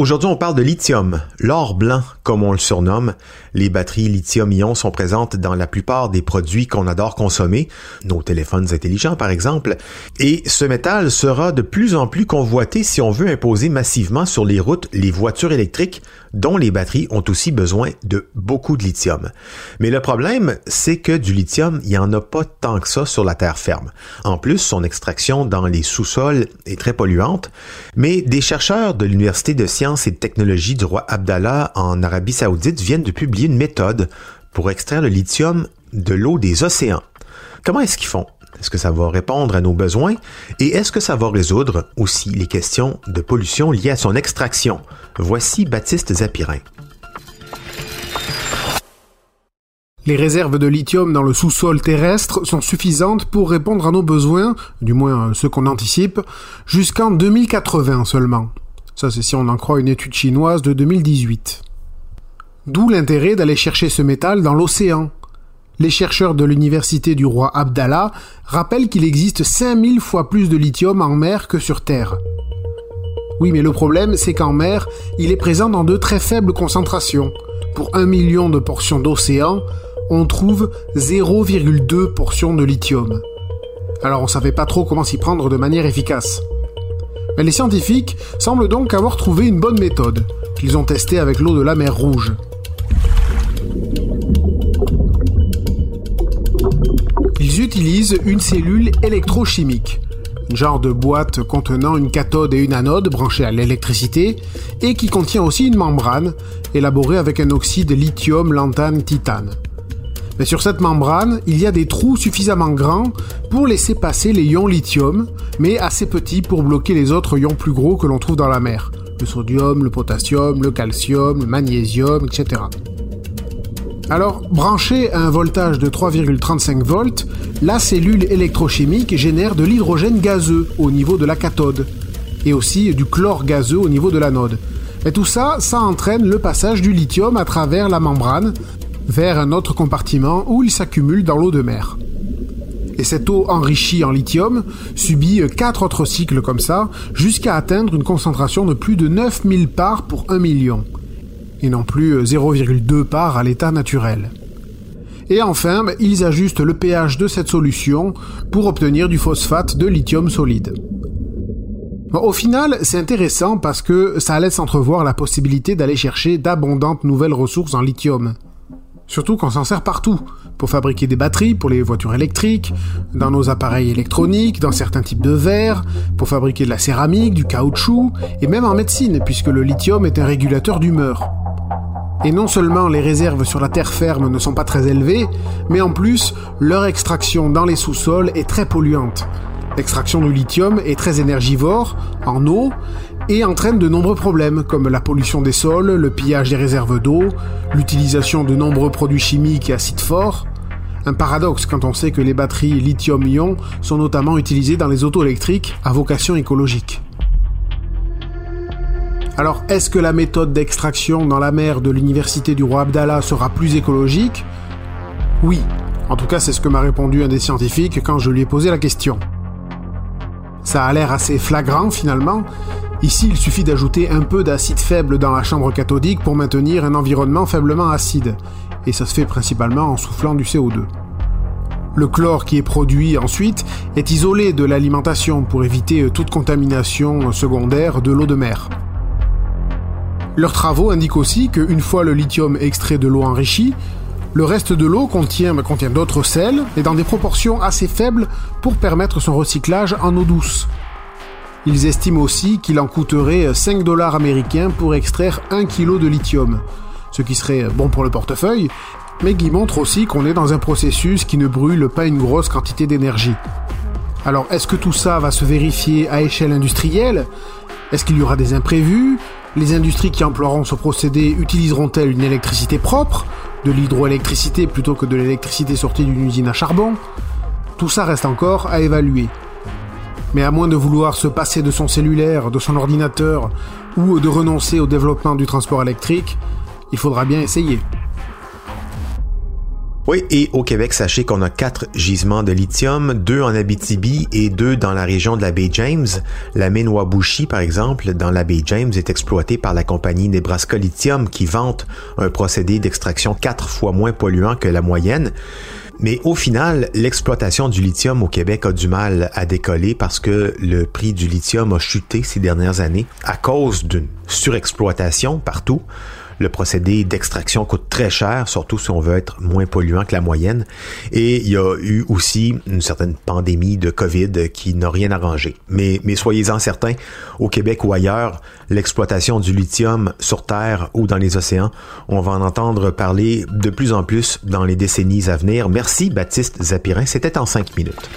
Aujourd'hui, on parle de lithium, l'or blanc, comme on le surnomme. Les batteries lithium-ion sont présentes dans la plupart des produits qu'on adore consommer, nos téléphones intelligents par exemple, et ce métal sera de plus en plus convoité si on veut imposer massivement sur les routes les voitures électriques dont les batteries ont aussi besoin de beaucoup de lithium. Mais le problème, c'est que du lithium, il n'y en a pas tant que ça sur la terre ferme. En plus, son extraction dans les sous-sols est très polluante, mais des chercheurs de l'Université de sciences et de technologie du roi Abdallah en Arabie saoudite viennent de publier une méthode pour extraire le lithium de l'eau des océans. Comment est-ce qu'ils font? Est-ce que ça va répondre à nos besoins? Et est-ce que ça va résoudre aussi les questions de pollution liées à son extraction? Voici Baptiste Zapirin. Les réserves de lithium dans le sous-sol terrestre sont suffisantes pour répondre à nos besoins, du moins ceux qu'on anticipe, jusqu'en 2080 seulement. Ça c'est si on en croit une étude chinoise de 2018. D'où l'intérêt d'aller chercher ce métal dans l'océan. Les chercheurs de l'université du roi Abdallah rappellent qu'il existe 5000 fois plus de lithium en mer que sur Terre. Oui, mais le problème, c'est qu'en mer, il est présent dans de très faibles concentrations. Pour un million de portions d'océan, on trouve 0,2 portions de lithium. Alors on savait pas trop comment s'y prendre de manière efficace. Les scientifiques semblent donc avoir trouvé une bonne méthode, qu'ils ont testée avec l'eau de la mer Rouge. Ils utilisent une cellule électrochimique, un genre de boîte contenant une cathode et une anode branchées à l'électricité, et qui contient aussi une membrane, élaborée avec un oxyde lithium lantane titane. Mais sur cette membrane, il y a des trous suffisamment grands pour laisser passer les ions lithium, mais assez petits pour bloquer les autres ions plus gros que l'on trouve dans la mer. Le sodium, le potassium, le calcium, le magnésium, etc. Alors, branchée à un voltage de 3,35 volts, la cellule électrochimique génère de l'hydrogène gazeux au niveau de la cathode, et aussi du chlore gazeux au niveau de l'anode. Et tout ça, ça entraîne le passage du lithium à travers la membrane vers un autre compartiment où il s'accumule dans l'eau de mer. Et cette eau enrichie en lithium subit quatre autres cycles comme ça, jusqu'à atteindre une concentration de plus de 9000 parts pour 1 million et non plus 0,2 parts à l'état naturel. Et enfin, ben, ils ajustent le pH de cette solution pour obtenir du phosphate de lithium solide. au final, c'est intéressant parce que ça laisse entrevoir la possibilité d'aller chercher d'abondantes nouvelles ressources en lithium. Surtout qu'on s'en sert partout, pour fabriquer des batteries pour les voitures électriques, dans nos appareils électroniques, dans certains types de verres, pour fabriquer de la céramique, du caoutchouc, et même en médecine, puisque le lithium est un régulateur d'humeur. Et non seulement les réserves sur la terre ferme ne sont pas très élevées, mais en plus, leur extraction dans les sous-sols est très polluante. L'extraction du lithium est très énergivore, en eau, et entraîne de nombreux problèmes, comme la pollution des sols, le pillage des réserves d'eau, l'utilisation de nombreux produits chimiques et acides forts. Un paradoxe quand on sait que les batteries lithium-ion sont notamment utilisées dans les autos électriques à vocation écologique. Alors, est-ce que la méthode d'extraction dans la mer de l'université du roi Abdallah sera plus écologique? Oui. En tout cas, c'est ce que m'a répondu un des scientifiques quand je lui ai posé la question. Ça a l'air assez flagrant finalement. Ici, il suffit d'ajouter un peu d'acide faible dans la chambre cathodique pour maintenir un environnement faiblement acide. Et ça se fait principalement en soufflant du CO2. Le chlore qui est produit ensuite est isolé de l'alimentation pour éviter toute contamination secondaire de l'eau de mer. Leurs travaux indiquent aussi qu'une fois le lithium extrait de l'eau enrichie, le reste de l'eau contient, contient d'autres sels et dans des proportions assez faibles pour permettre son recyclage en eau douce. Ils estiment aussi qu'il en coûterait 5 dollars américains pour extraire 1 kg de lithium, ce qui serait bon pour le portefeuille, mais qui montre aussi qu'on est dans un processus qui ne brûle pas une grosse quantité d'énergie. Alors est-ce que tout ça va se vérifier à échelle industrielle? Est-ce qu'il y aura des imprévus? Les industries qui emploieront ce procédé utiliseront-elles une électricité propre? De l'hydroélectricité plutôt que de l'électricité sortie d'une usine à charbon? Tout ça reste encore à évaluer. Mais à moins de vouloir se passer de son cellulaire, de son ordinateur, ou de renoncer au développement du transport électrique, il faudra bien essayer. Oui, et au Québec, sachez qu'on a quatre gisements de lithium, deux en Abitibi et deux dans la région de la baie James. La mine Wabushi, par exemple, dans la baie James, est exploitée par la compagnie Nebraska Lithium qui vante un procédé d'extraction quatre fois moins polluant que la moyenne. Mais au final, l'exploitation du lithium au Québec a du mal à décoller parce que le prix du lithium a chuté ces dernières années à cause d'une surexploitation partout. Le procédé d'extraction coûte très cher, surtout si on veut être moins polluant que la moyenne. Et il y a eu aussi une certaine pandémie de COVID qui n'a rien arrangé. Mais, mais soyez-en certains, au Québec ou ailleurs, l'exploitation du lithium sur Terre ou dans les océans, on va en entendre parler de plus en plus dans les décennies à venir. Merci Baptiste Zapirin, c'était en cinq minutes.